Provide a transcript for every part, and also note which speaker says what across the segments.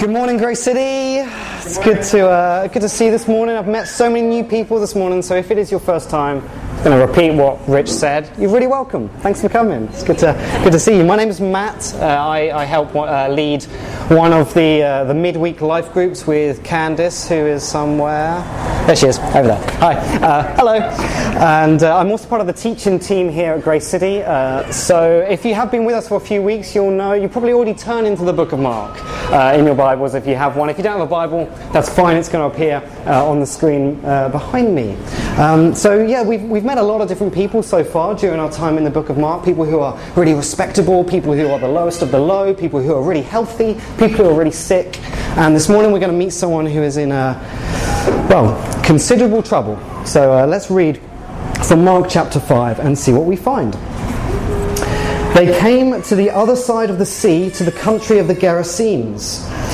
Speaker 1: Good morning, Grace City. It's good to uh, good to see you this morning. I've met so many new people this morning. So if it is your first time, I'm going to repeat what Rich said. You're really welcome. Thanks for coming. It's good to good to see you. My name is Matt. Uh, I, I, help uh, lead one of the uh, the midweek life groups with Candice, who is somewhere. There she is, over there. Hi. Uh, hello. And uh, I'm also part of the teaching team here at Grace City. so if you have been with us for a few weeks, you'll know you probably already turned into the Book of Mark in your Bibles if you have one. If you don't have a Bible, that's fine. It's going to appear on the screen behind me. Um, so yeah, we've we've met a lot of different people so far during our time in the Book of Mark. People who are really respectable, people who are the lowest of the low, people who are really healthy, people who are really sick. And this morning we're going to meet someone who is in a well considerable trouble. So uh, let's read from Mark chapter 5 and see what we find. They came to the other side of the sea, to the country of the Gerasenes.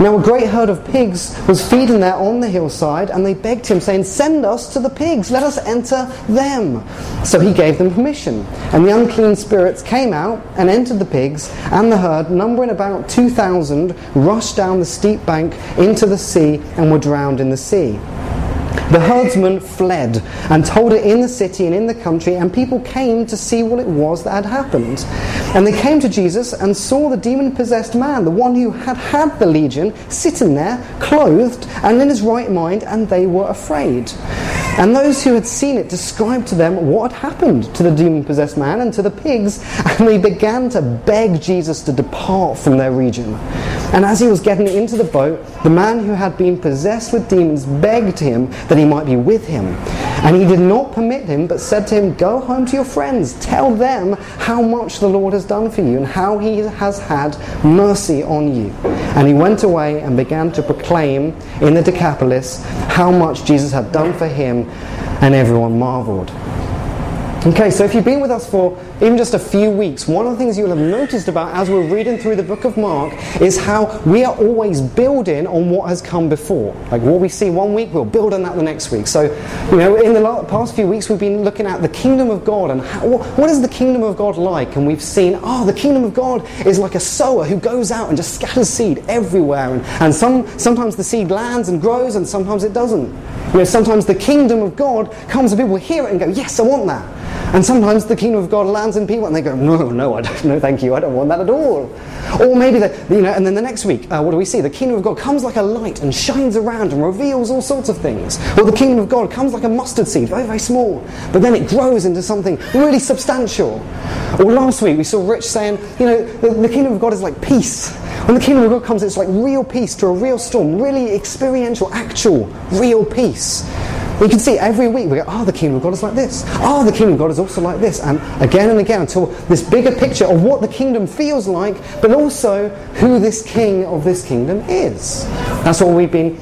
Speaker 1: Now a great herd of pigs was feeding there on the hillside, and they begged him, saying, Send us to the pigs, let us enter them. So he gave them permission. And the unclean spirits came out and entered the pigs, and the herd, numbering about 2,000, rushed down the steep bank into the sea and were drowned in the sea. The herdsmen fled and told it in the city and in the country, and people came to see what it was that had happened. And they came to Jesus and saw the demon possessed man, the one who had had the legion, sitting there, clothed and in his right mind, and they were afraid. And those who had seen it described to them what had happened to the demon possessed man and to the pigs, and they began to beg Jesus to depart from their region. And as he was getting into the boat, the man who had been possessed with demons begged him that he might be with him. And he did not permit him, but said to him, Go home to your friends, tell them how much the Lord has done for you, and how he has had mercy on you. And he went away and began to proclaim in the Decapolis how much Jesus had done for him, and everyone marveled. Okay, so if you've been with us for even just a few weeks, one of the things you'll have noticed about as we're reading through the book of Mark is how we are always building on what has come before. Like what we see one week, we'll build on that the next week. So, you know, in the past few weeks, we've been looking at the kingdom of God and how, what is the kingdom of God like? And we've seen, oh, the kingdom of God is like a sower who goes out and just scatters seed everywhere. And, and some, sometimes the seed lands and grows, and sometimes it doesn't. You know, sometimes the kingdom of God comes and people hear it and go, yes, I want that. And sometimes the kingdom of God lands in people and they go, no, no, I don't, no, thank you, I don't want that at all. Or maybe, the, you know, and then the next week, uh, what do we see? The kingdom of God comes like a light and shines around and reveals all sorts of things. Or the kingdom of God comes like a mustard seed, very, very small, but then it grows into something really substantial. Or last week we saw Rich saying, you know, the, the kingdom of God is like peace. When the kingdom of God comes, it's like real peace to a real storm, really experiential, actual, real peace. We can see every week, we go, oh, the kingdom of God is like this. Oh, the kingdom of God is also like this. And again and again until this bigger picture of what the kingdom feels like, but also who this king of this kingdom is. That's what we've been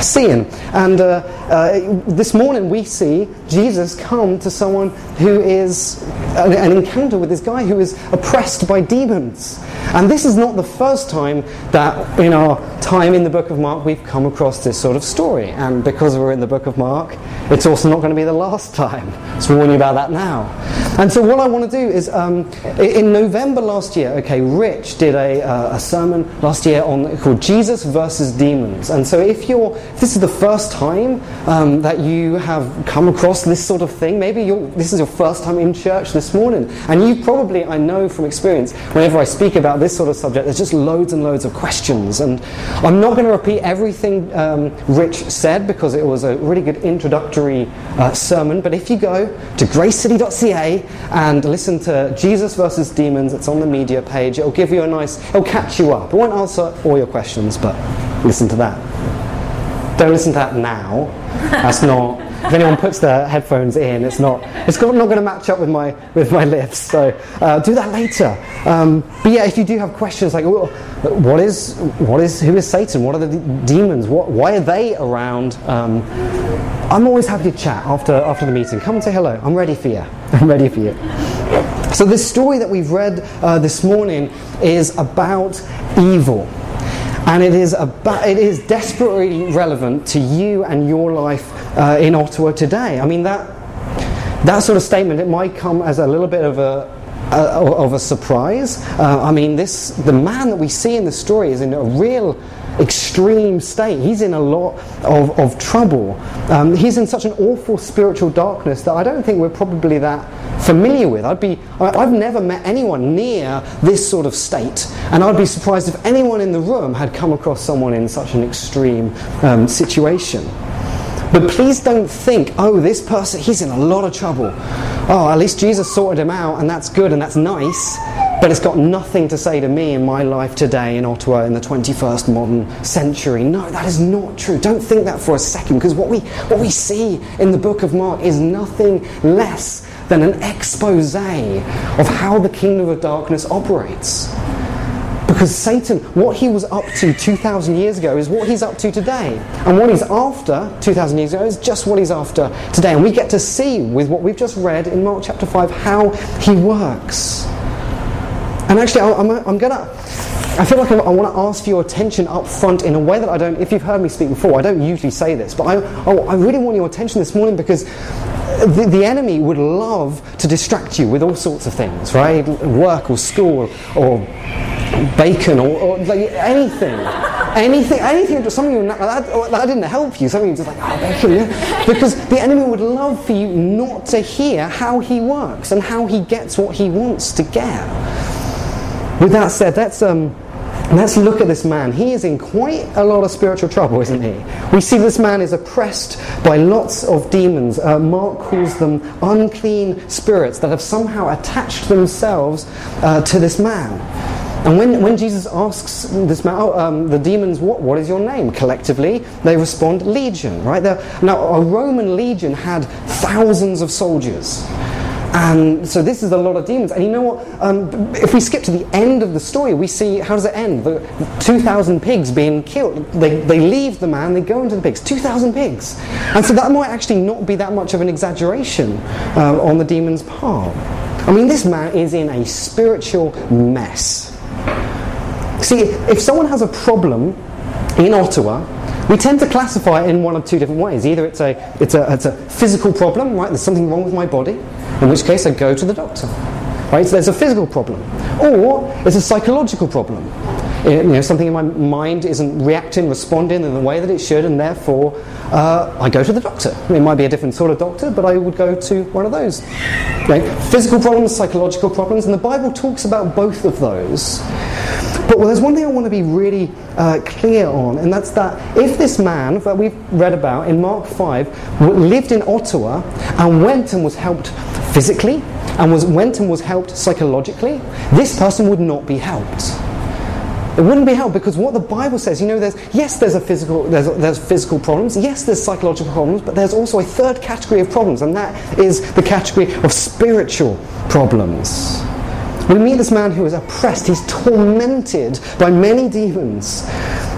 Speaker 1: seeing. And uh, uh, this morning we see Jesus come to someone who is an, an encounter with this guy who is oppressed by demons. And this is not the first time that in our time in the book of Mark we've come across this sort of story. And because we're in the book of Mark, it's also not going to be the last time. So warn you about that now. And so, what I want to do is, um, in November last year, okay, Rich did a, uh, a sermon last year on called Jesus versus Demons. And so, if you're, if this is the first time um, that you have come across this sort of thing, maybe this is your first time in church this morning, and you probably, I know from experience, whenever I speak about this sort of subject, there's just loads and loads of questions. And I'm not going to repeat everything um, Rich said because it was a really good introductory uh, sermon. But if you go to gracecity.ca and listen to Jesus versus Demons. It's on the media page. It'll give you a nice, it'll catch you up. It won't answer all your questions, but listen to that. Don't listen to that now. That's not. If anyone puts their headphones in, it's not. It's not going to match up with my with my lips. So uh, do that later. Um, but yeah, if you do have questions like, what is what is who is Satan? What are the demons? What, why are they around? Um, I'm always happy to chat after, after the meeting. Come and say hello. I'm ready for you. I'm ready for you. So, the story that we've read uh, this morning is about evil. And it is, about, it is desperately relevant to you and your life uh, in Ottawa today. I mean, that, that sort of statement, it might come as a little bit of a, of a surprise. Uh, I mean, this the man that we see in the story is in a real extreme state. He's in a lot of, of trouble. Um, he's in such an awful spiritual darkness that I don't think we're probably that familiar with. I'd be, I've never met anyone near this sort of state, and I'd be surprised if anyone in the room had come across someone in such an extreme um, situation. But please don't think, oh, this person, he's in a lot of trouble. Oh, at least Jesus sorted him out, and that's good and that's nice. But it's got nothing to say to me in my life today in Ottawa in the 21st modern century. No, that is not true. Don't think that for a second, because what we, what we see in the book of Mark is nothing less than an expose of how the kingdom of darkness operates. Because Satan, what he was up to 2,000 years ago is what he's up to today. And what he's after 2,000 years ago is just what he's after today. And we get to see with what we've just read in Mark chapter 5 how he works. And actually, I'm, I'm going to. I feel like I, want to ask for your attention up front in a way that I don't, if you've heard me speak before, I don't usually say this, but I, I, really want your attention this morning because the, the, enemy would love to distract you with all sorts of things, right? Work or school or bacon or, or like anything. anything, anything, something that, that didn't help you, something just like, oh, bacon. Because the enemy would love for you not to hear how he works and how he gets what he wants to get. With that said, let's, um, let's look at this man. He is in quite a lot of spiritual trouble, isn't he? We see this man is oppressed by lots of demons. Uh, Mark calls them unclean spirits that have somehow attached themselves uh, to this man. And when, when Jesus asks this man, oh, um, the demons, what, what is your name? Collectively, they respond, Legion, right? They're, now, a Roman legion had thousands of soldiers. And so this is a lot of demons. And you know what? Um, if we skip to the end of the story, we see how does it end? The 2,000 pigs being killed. They, they leave the man, they go into the pigs. 2,000 pigs. And so that might actually not be that much of an exaggeration uh, on the demon's part. I mean, this man is in a spiritual mess. See, if someone has a problem in Ottawa, we tend to classify it in one of two different ways. Either it's a, it's a, it's a physical problem, right? There's something wrong with my body, in which case I go to the doctor. Right? So there's a physical problem. Or it's a psychological problem. It, you know, something in my mind isn't reacting, responding in the way that it should, and therefore uh, I go to the doctor. It might be a different sort of doctor, but I would go to one of those. Right? Physical problems, psychological problems, and the Bible talks about both of those. But well, there's one thing I want to be really uh, clear on, and that's that if this man that we've read about in Mark 5 lived in Ottawa and went and was helped physically and was, went and was helped psychologically, this person would not be helped. It wouldn't be helped because what the Bible says, you know, there's yes, there's a physical, there's, there's physical problems, yes, there's psychological problems, but there's also a third category of problems, and that is the category of spiritual problems. We meet this man who is oppressed, he's tormented by many demons.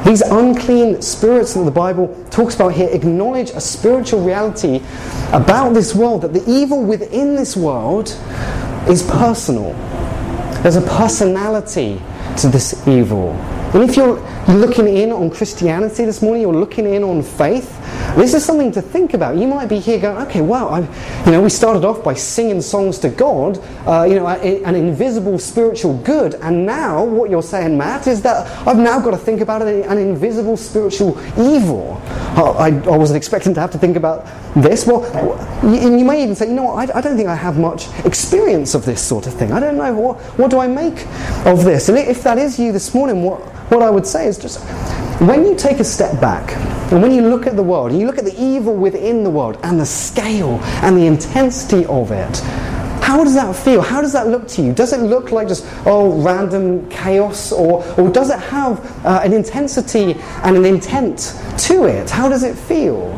Speaker 1: These unclean spirits that the Bible talks about here acknowledge a spiritual reality about this world, that the evil within this world is personal. There's a personality to this evil. And if you're looking in on Christianity this morning, you're looking in on faith, this is something to think about. You might be here going, okay, wow, I, you know, we started off by singing songs to God, uh, you know, an invisible spiritual good, and now what you're saying, Matt, is that I've now got to think about an invisible spiritual evil. I, I wasn't expecting to have to think about this. Well, and you may even say, you know what, I, I don't think I have much experience of this sort of thing. I don't know what, what do I make of this. And if that is you this morning, what, what I would say is just when you take a step back and when you look at the world and you look at the evil within the world and the scale and the intensity of it, how does that feel? How does that look to you? Does it look like just, oh, random chaos? Or, or does it have uh, an intensity and an intent to it? How does it feel?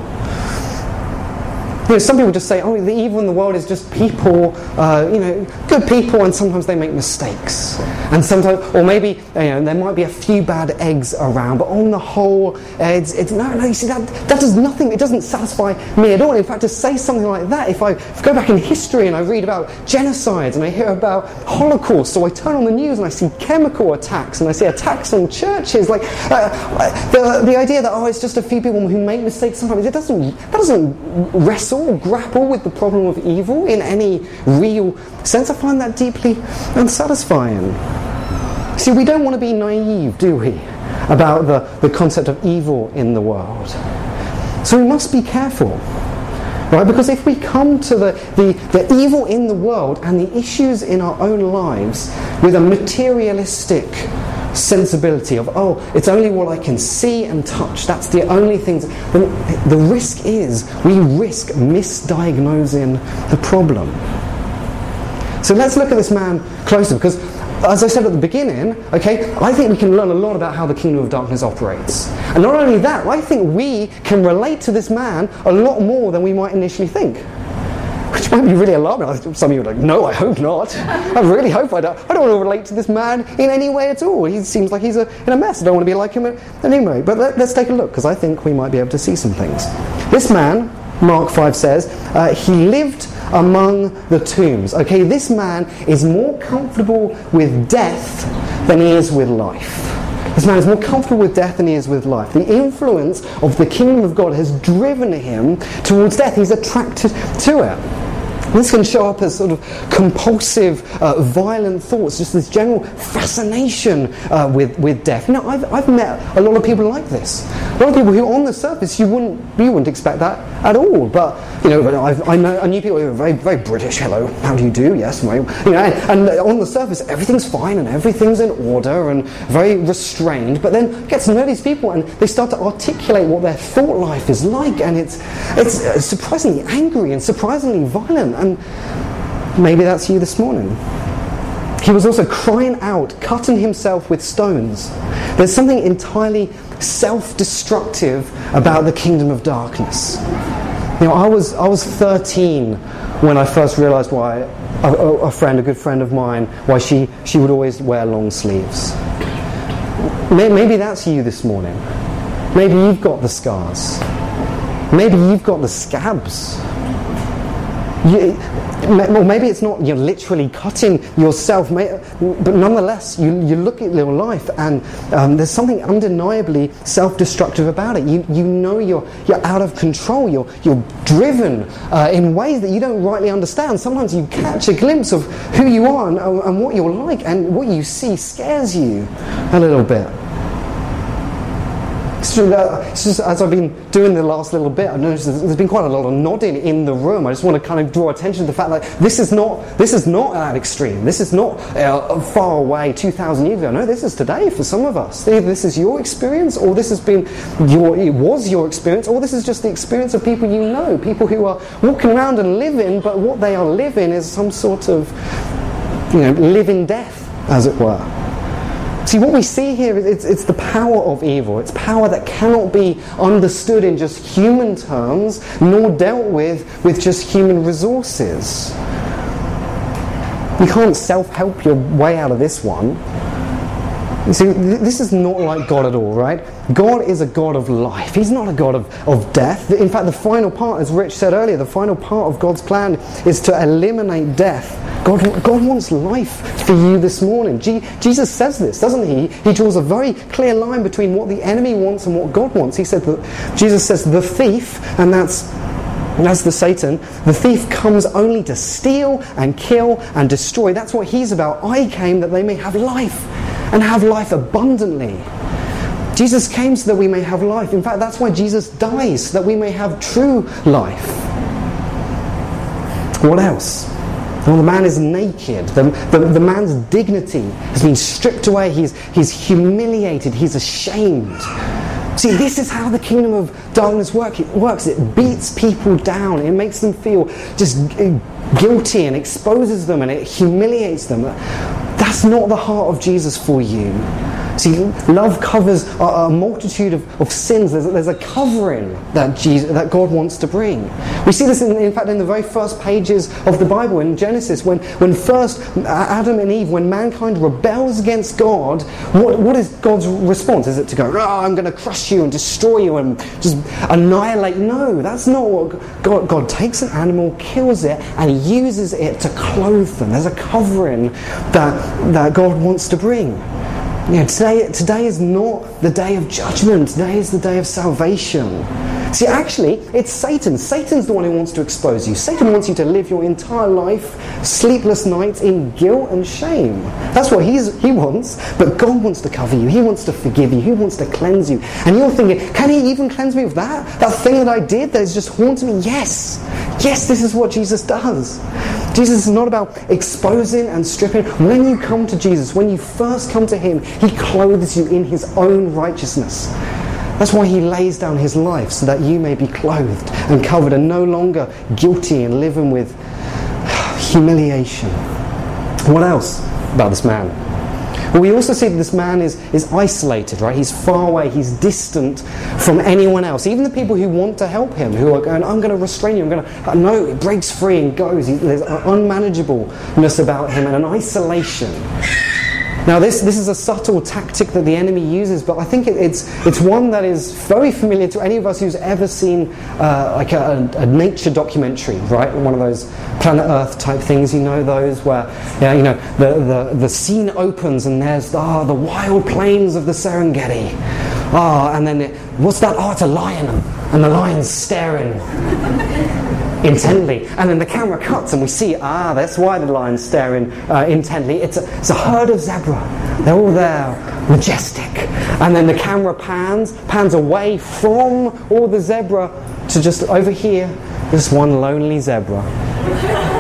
Speaker 1: You know, some people just say, oh, the evil in the world is just people, uh, you know, good people, and sometimes they make mistakes. And sometimes, or maybe, you know, there might be a few bad eggs around, but on the whole, it's, it's no, no, you see, that, that does nothing, it doesn't satisfy me at all. In fact, to say something like that, if I, if I go back in history and I read about genocides and I hear about Holocaust, so I turn on the news and I see chemical attacks and I see attacks on churches, like uh, the, the idea that, oh, it's just a few people who make mistakes sometimes, it doesn't, that doesn't wrestle or grapple with the problem of evil in any real sense, I find that deeply unsatisfying. See, we don't want to be naive, do we, about the, the concept of evil in the world. So we must be careful. Right? Because if we come to the, the, the evil in the world and the issues in our own lives with a materialistic sensibility of, oh, it's only what I can see and touch. That's the only things. Then the risk is we risk misdiagnosing the problem. So let's look at this man closer because as I said at the beginning, okay, I think we can learn a lot about how the kingdom of darkness operates. And not only that, I think we can relate to this man a lot more than we might initially think might be really alarming. Some of you are like, no, I hope not. I really hope I don't. I don't want to relate to this man in any way at all. He seems like he's a, in a mess. I don't want to be like him anyway. But let, us take a look, because I think we might be able to see some things. This man, Mark 5 says, uh, he lived among the tombs. Okay, this man is more comfortable with death than he is with life. This man is more comfortable with death than he is with life. The influence of the kingdom of God has driven him towards death. He's attracted to it. This can show up as sort of compulsive, uh, violent thoughts, just this general fascination uh, with, with death. You know, I've, I've met a lot of people like this. A lot of people who, on the surface, you wouldn't, you wouldn't expect that at all. But, you know, I've, I, know, I knew people who were very, very British. Hello, how do you do? Yes, my, you know, and, and on the surface, everything's fine and everything's in order and very restrained. But then get to know these people and they start to articulate what their thought life is like. And it's, it's surprisingly angry and surprisingly violent and maybe that's you this morning. He was also crying out, cutting himself with stones. There's something entirely self destructive about the kingdom of darkness. You know, I was, I was 13 when I first realized why a, a, friend, a good friend of mine, why she, she would always wear long sleeves. Maybe that's you this morning. Maybe you've got the scars. Maybe you've got the scabs. You, maybe it's not you're literally cutting yourself, but nonetheless, you, you look at your life and um, there's something undeniably self destructive about it. You, you know you're, you're out of control, you're, you're driven uh, in ways that you don't rightly understand. Sometimes you catch a glimpse of who you are and, and what you're like, and what you see scares you a little bit. Just, as I've been doing the last little bit, I've noticed there's been quite a lot of nodding in the room. I just want to kind of draw attention to the fact that this is not this is not that extreme. This is not uh, far away, 2,000 years ago. No, this is today for some of us. Either this is your experience, or this has been your it was your experience, or this is just the experience of people you know, people who are walking around and living, but what they are living is some sort of you know living death, as it were. See, what we see here is it's, it's, the power of evil. It's power that cannot be understood in just human terms, nor dealt with with just human resources. You can't self help your way out of this one. See, this is not like God at all, right? God is a God of life. He's not a God of, of death. In fact, the final part, as Rich said earlier, the final part of God's plan is to eliminate death. God, God wants life for you this morning. Jesus says this, doesn't he? He draws a very clear line between what the enemy wants and what God wants. He said that Jesus says, the thief, and that's that's the Satan. The thief comes only to steal and kill and destroy. That's what he's about. I came that they may have life and have life abundantly. Jesus came so that we may have life. In fact, that's why Jesus dies, so that we may have true life. What else? Well, the man is naked. The, the, the, man's dignity has been stripped away. He's, he's humiliated. He's ashamed. See, this is how the kingdom of darkness work, it works. It beats people down. It makes them feel just uh, guilty and exposes them and it humiliates them. That's not the heart of Jesus for you. See, love covers a, a multitude of, of sins. There's, there's, a covering that, Jesus, that God wants to bring. We see this, in, in fact, in the very first pages of the Bible, in Genesis, when, when first Adam and Eve, when mankind rebels against God, what, what is God's response? Is it to go, oh, I'm going to crush you and destroy you and just annihilate? No, that's not what God, God takes an animal, kills it, and uses it to clothe them. There's a covering that, that God wants to bring. Know, today, today is not the day of judgment. Today is the day of salvation. See, actually, it's Satan. Satan's the one who wants to expose you. Satan wants you to live your entire life, sleepless nights, in guilt and shame. That's what he's, he wants. But God wants to cover you. He wants to forgive you. He wants to cleanse you. And you're thinking, can he even cleanse me of that? That thing that I did that is just haunting me? Yes. Yes, this is what Jesus does. Jesus is not about exposing and stripping. When you come to Jesus, when you first come to him, he clothes you in his own righteousness. That's why he lays down his life so that you may be clothed and covered and no longer guilty and living with humiliation. What else about this man? Well, we also see that this man is, is isolated, right? He's far away, he's distant from anyone else. Even the people who want to help him, who are going, I'm going to restrain you, I'm going to. Uh, no, it breaks free and goes. He, there's an unmanageableness about him and an isolation. Now, this, this is a subtle tactic that the enemy uses, but I think it, it's, it's one that is very familiar to any of us who's ever seen uh, like a, a, nature documentary, right? One of those planet Earth type things, you know, those where, yeah, you know, the, the, the scene opens and there's oh, the wild plains of the Serengeti. Oh, and then it, what's that? Oh, it's a lion, and the lion's staring intently. And then the camera cuts and we see, ah, that's why the lion's staring uh, intently. It's a, it's a herd of zebra. They're all there, majestic. And then the camera pans, pans away from all the zebra to just over here, just one lonely zebra.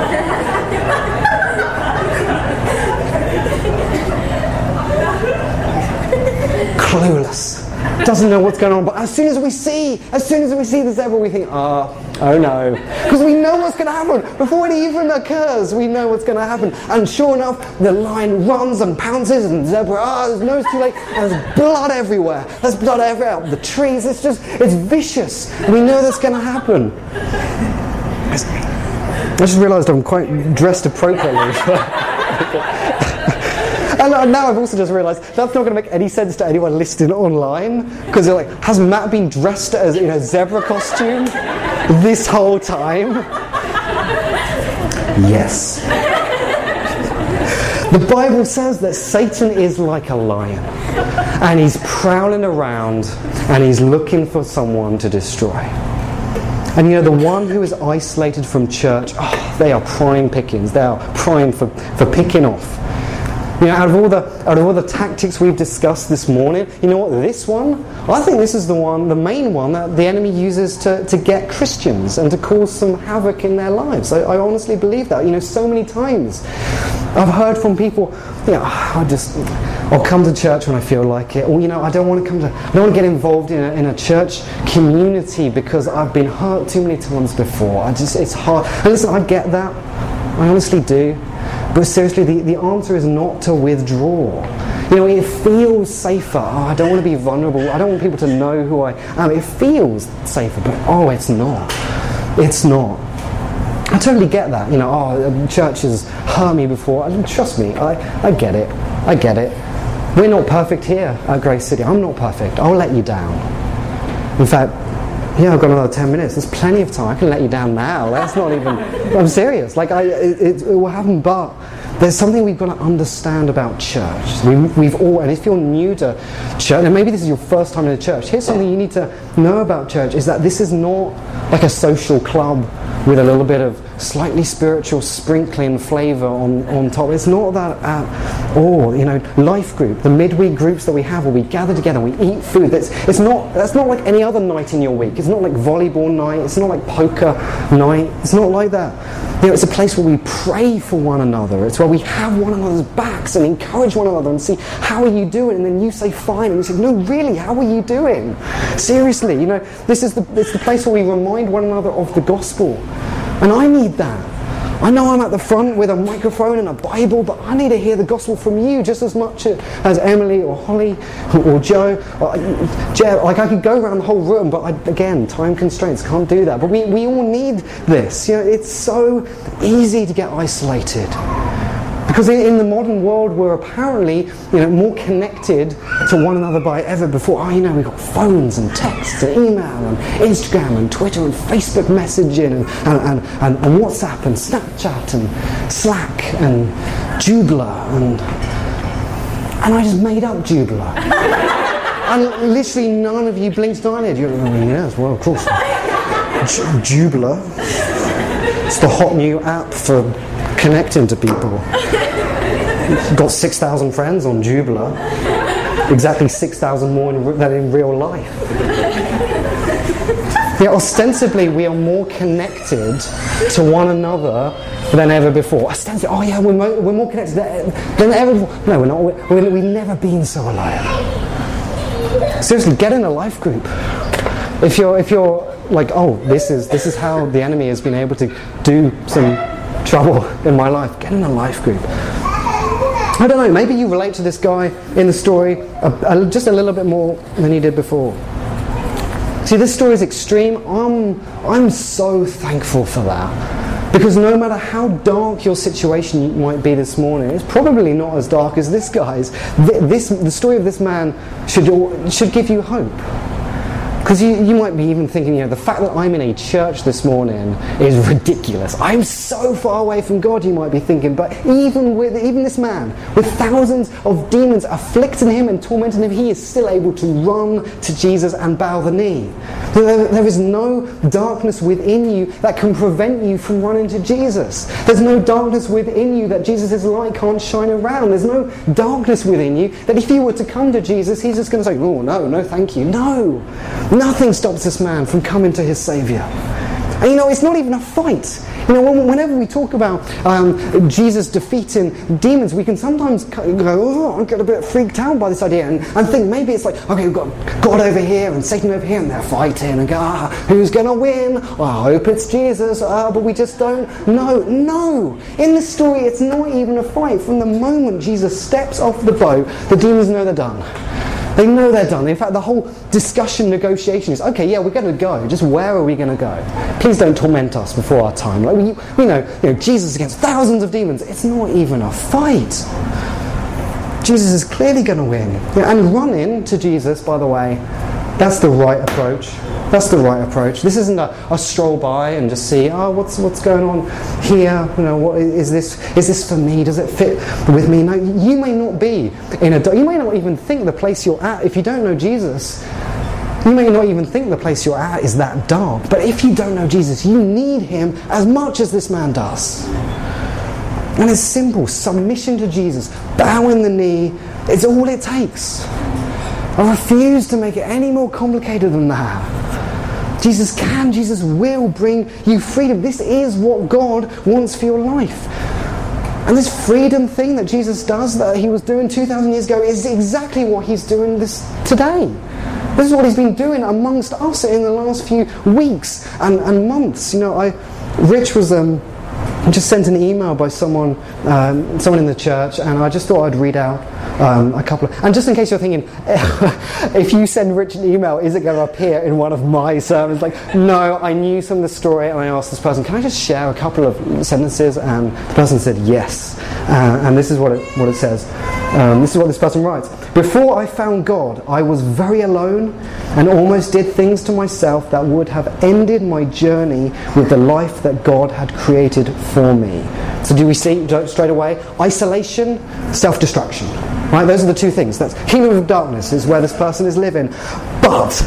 Speaker 1: Clueless doesn't know what's going on. But as soon as we see, as soon as we see the zebra, we think, oh, oh no. Because we know what's going to happen. Before it even occurs, we know what's going to happen. And sure enough, the lion runs and pounces, and the zebra, ah, oh, his nose too late. There's blood everywhere. There's blood everywhere. The trees, it's just, it's vicious. We know that's going to happen. I just realised I'm quite dressed appropriately. And now I've also just realised that's not going to make any sense to anyone listening online because they're like, has Matt been dressed as in a zebra costume this whole time? Yes. The Bible says that Satan is like a lion and he's prowling around and he's looking for someone to destroy. And you know, the one who is isolated from church, oh, they are prime pickings. They are prime for, for picking off. You know, out of all the out of all the tactics we've discussed this morning, you know what? This one, I think this is the one, the main one that the enemy uses to, to get Christians and to cause some havoc in their lives. I, I honestly believe that. You know, so many times I've heard from people, you know, ah, I just I'll come to church when I feel like it, or you know, I don't want to come to, I don't want to get involved in a, in a church community because I've been hurt too many times before. I just, it's hard. And listen, I get that. I honestly do. But seriously, the, the answer is not to withdraw. You know, it feels safer. Oh, I don't want to be vulnerable. I don't want people to know who I am. It feels safer, but oh, it's not. It's not. I totally get that. You know, oh, church has hurt me before. Trust me, I, I get it. I get it. We're not perfect here at Grace City. I'm not perfect. I'll let you down. In fact, yeah, I've got another 10 minutes. There's plenty of time. I can let you down now. That's not even, I'm serious. Like, I, it, it, it will happen, but there's something we've got to understand about church. We, we've all, and if you're new to church, and maybe this is your first time in a church, here's something you need to know about church is that this is not like a social club with a little bit of slightly spiritual sprinkling flavour on, on top. It's not that at all. You know, life group, the midweek groups that we have where we gather together, we eat food. That's, it's not, that's not like any other night in your week. It's not like volleyball night. It's not like poker night. It's not like that. You know, it's a place where we pray for one another. It's where we have one another's backs and encourage one another and see, how are you doing? And then you say, fine. And you say, no, really, how are you doing? Seriously, you know, this is the, it's the place where we remind one another of the gospel. And I need that. I know I'm at the front with a microphone and a Bible, but I need to hear the gospel from you just as much as Emily or Holly or Joe. Uh, or Jeff. Like I could go around the whole room, but I, again, time constraints, can't do that. But we, we all need this. You know, it's so easy to get isolated. Because in the modern world, we're apparently you know, more connected to one another by ever before. Oh, you know, we've got phones and texts and email and Instagram and Twitter and Facebook messaging and, and, and, and WhatsApp and Snapchat and Slack and Joomla and and I just made up Joomla. and literally none of you blinked an eyelid. You're like, oh, yes, well, of course. Joomla. It's the hot new app for connecting to people. Got 6,000 friends on Joomla. Exactly 6,000 more in, than in real life. Yeah, ostensibly, we are more connected to one another than ever before. Ostensibly, oh yeah, we're, mo- we're more connected than ever before. No, we're not. We're, we've never been so alone. Seriously, get in a life group. If you're, if you're like, oh, this is, this is how the enemy has been able to do some trouble in my life, get in a life group. I don't know, maybe you relate to this guy in the story a, a, just a little bit more than you did before. See, this story is extreme. I'm, I'm so thankful for that. Because no matter how dark your situation might be this morning, it's probably not as dark as this guy's. This, the story of this man should, should give you hope. Because you, you might be even thinking, you know, the fact that I'm in a church this morning is ridiculous. I'm so far away from God, you might be thinking. But even with even this man, with thousands of demons afflicting him and tormenting him, he is still able to run to Jesus and bow the knee. There, there is no darkness within you that can prevent you from running to Jesus. There's no darkness within you that Jesus' light can't shine around. There's no darkness within you that if you were to come to Jesus, he's just going to say, oh, no, no, thank you. No. Nothing stops this man from coming to his Saviour. And you know, it's not even a fight. You know, whenever we talk about um, Jesus defeating demons, we can sometimes go, oh, I get a bit freaked out by this idea and, and think maybe it's like, okay, we've got God over here and Satan over here and they're fighting and go, ah, who's going to win? Oh, I hope it's Jesus, uh, but we just don't know. No! In the story, it's not even a fight. From the moment Jesus steps off the boat, the demons know they're done. They know they're done. In fact, the whole discussion, negotiation is okay, yeah, we're going to go. Just where are we going to go? Please don't torment us before our time. Like we, we know, you know, Jesus against thousands of demons. It's not even a fight. Jesus is clearly going to win. Yeah, and running to Jesus, by the way, that's the right approach. That's the right approach. This isn't a, a, stroll by and just see, oh, what's what's going on here? You know, what is this? Is this for me? Does it fit with me? No, you may not be in a. You may not even think the place you're at. If you don't know Jesus, you may not even think the place you're at is that dark. But if you don't know Jesus, you need Him as much as this man does. And it's simple submission to Jesus, bowing the knee, it's all it takes. I refuse to make it any more complicated than that. Jesus can, Jesus will bring you freedom. This is what God wants for your life. And this freedom thing that Jesus does, that he was doing 2,000 years ago, is exactly what he's doing this today. This is what he's been doing amongst us in the last few weeks and, and months. You know, I, Rich was um, just sent an email by someone, um, someone in the church, and I just thought I'd read out um, a couple of, and just in case you're thinking, if you send Rich an email, is it going to appear in one of my sermons? Like, no, I knew some of the story and I asked this person, can I just share a couple of sentences? And the person said yes. Uh, and this is what it, what it says. Um, this is what this person writes. Before I found God, I was very alone and almost did things to myself that would have ended my journey with the life that God had created for me. So, do we see straight away? Isolation, self destruction. Right? Those are the two things. That's kingdom of darkness is where this person is living. But,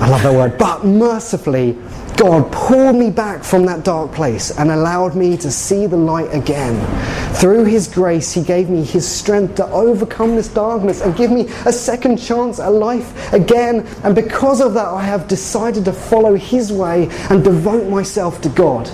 Speaker 1: I love that word, but mercifully, God pulled me back from that dark place and allowed me to see the light again. Through His grace, He gave me His strength to overcome this darkness and give me a second chance at life again. And because of that, I have decided to follow His way and devote myself to God.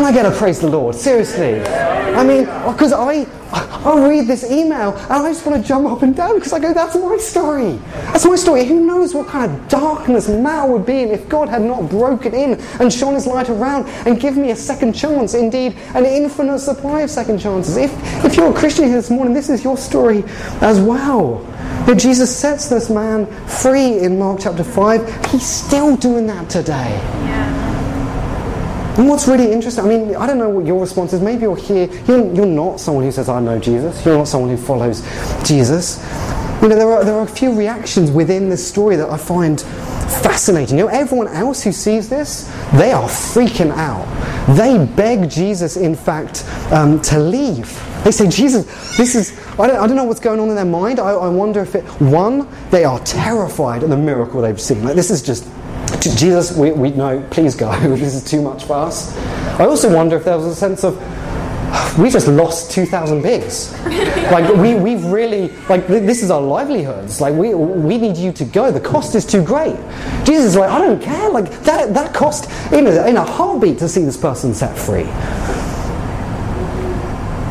Speaker 1: Can I get a praise the Lord? Seriously. I mean, because I, I read this email and I just want to jump up and down because I go, that's my story. That's my story. Who knows what kind of darkness Mal would be in if God had not broken in and shone his light around and given me a second chance, indeed, an infinite supply of second chances. If, if you're a Christian here this morning, this is your story as well. Know, Jesus sets this man free in Mark chapter 5. He's still doing that today. Yeah. And what's really interesting, I mean, I don't know what your response is. Maybe you're here, you're, you're not someone who says, I know Jesus. You're not someone who follows Jesus. You know, there are, there are a few reactions within this story that I find fascinating. You know, everyone else who sees this, they are freaking out. They beg Jesus, in fact, um, to leave. They say, Jesus, this is, I don't, I don't know what's going on in their mind. I, I wonder if it, one, they are terrified at the miracle they've seen. Like, this is just Jesus, we, we know, please go. this is too much for us. I also wonder if there was a sense of, we just lost 2,000 pigs. like, we, we've really, like, this is our livelihoods. Like, we, we need you to go. The cost is too great. Jesus is like, I don't care. Like, that, that cost in a, in a heartbeat to see this person set free.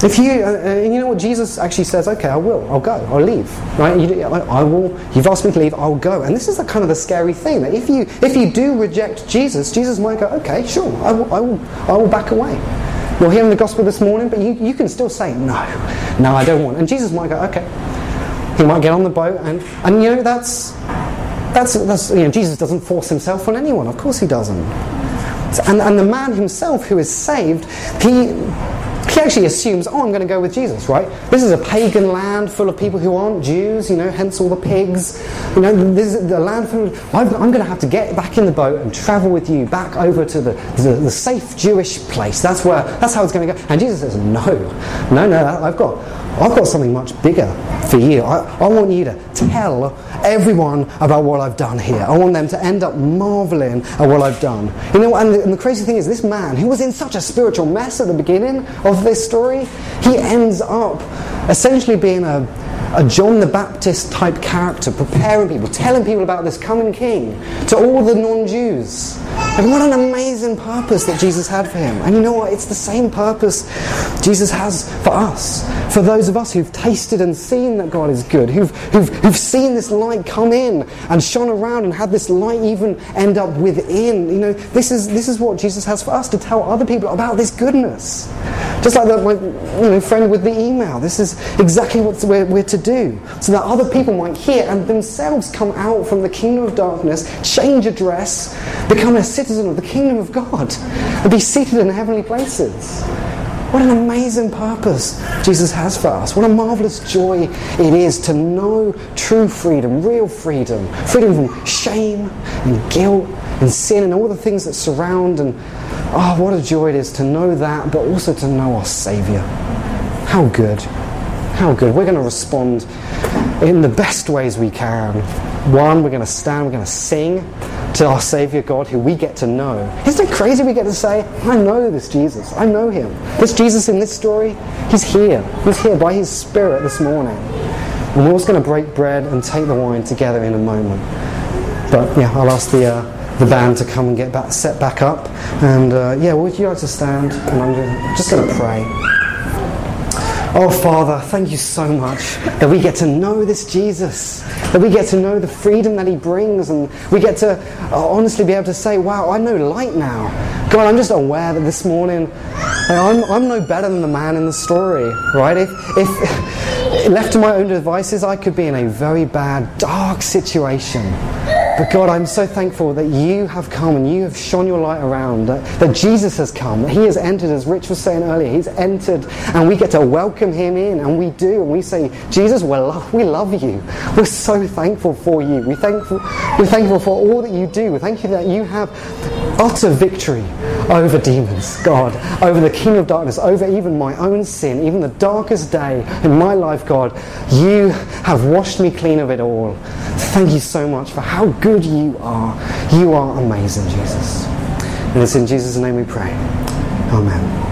Speaker 1: If you, uh, uh, you know what Jesus actually says, okay, I will, I'll go, I'll leave, right? You, I, will. You've asked me to leave, I'll go. And this is the kind of the scary thing that if you if you do reject Jesus, Jesus might go, okay, sure, I will, I will, I will back away. You're hearing the gospel this morning, but you, you can still say no, no, I don't want. And Jesus might go, okay. He might get on the boat, and and you know that's that's that's you know Jesus doesn't force himself on anyone. Of course he doesn't. And, and the man himself who is saved, he he actually assumes, oh, I'm going to go with Jesus, right? This is a pagan land full of people who aren't Jews, you know, hence all the pigs. You know, this is the land full of, I'm, I'm going to have to get back in the boat and travel with you back over to the, the, the safe Jewish place. That's where, that's how it's going to go. And Jesus says, no, no, no, I've got, I've got something much bigger for you. I, I want you to tell everyone about what I've done here. I want them to end up marveling at what I've done. You know, and the, and the crazy thing is, this man who was in such a spiritual mess at the beginning of this story, he ends up essentially being a, a John the Baptist type character, preparing people, telling people about this coming king to all the non Jews. And what an amazing purpose that Jesus had for him. And you know what? It's the same purpose Jesus has for us. For those of us who've tasted and seen that God is good, who've, who've, who've seen this light come in and shone around and had this light even end up within. You know, this is, this is what Jesus has for us to tell other people about this goodness. Just like that, my you know, friend with the email. This is exactly what we're, we're to do. So that other people might hear and themselves come out from the kingdom of darkness, change address, become a citizen citizen of the kingdom of God and be seated in heavenly places. What an amazing purpose Jesus has for us. What a marvelous joy it is to know true freedom, real freedom, freedom from shame and guilt and sin and all the things that surround. And oh, what a joy it is to know that, but also to know our Saviour. How good. How good. We're going to respond in the best ways we can. One, we're going to stand, we're going to sing to our Savior God who we get to know. Isn't it crazy we get to say, I know this Jesus. I know him. This Jesus in this story, he's here. He's here by his Spirit this morning. And we're also going to break bread and take the wine together in a moment. But yeah, I'll ask the, uh, the band to come and get back, set back up. And uh, yeah, would you like to stand? And I'm just going to pray. Oh, Father, thank you so much that we get to know this Jesus, that we get to know the freedom that he brings, and we get to uh, honestly be able to say, wow, I know light now. God, I'm just aware that this morning I'm, I'm no better than the man in the story, right? If, if left to my own devices, I could be in a very bad, dark situation. But God, I'm so thankful that you have come and you have shone your light around, that, that Jesus has come, he has entered, as Rich was saying earlier, he's entered, and we get to welcome him in, and we do, and we say, Jesus, we love, we love you. We're so thankful for you. We thankful, we're thankful for all that you do. We thank you that you have utter victory over demons, God, over the king of darkness, over even my own sin, even the darkest day in my life, God. You have washed me clean of it all. Thank you so much for how good you are. You are amazing, Jesus. And it's in Jesus' name we pray. Amen.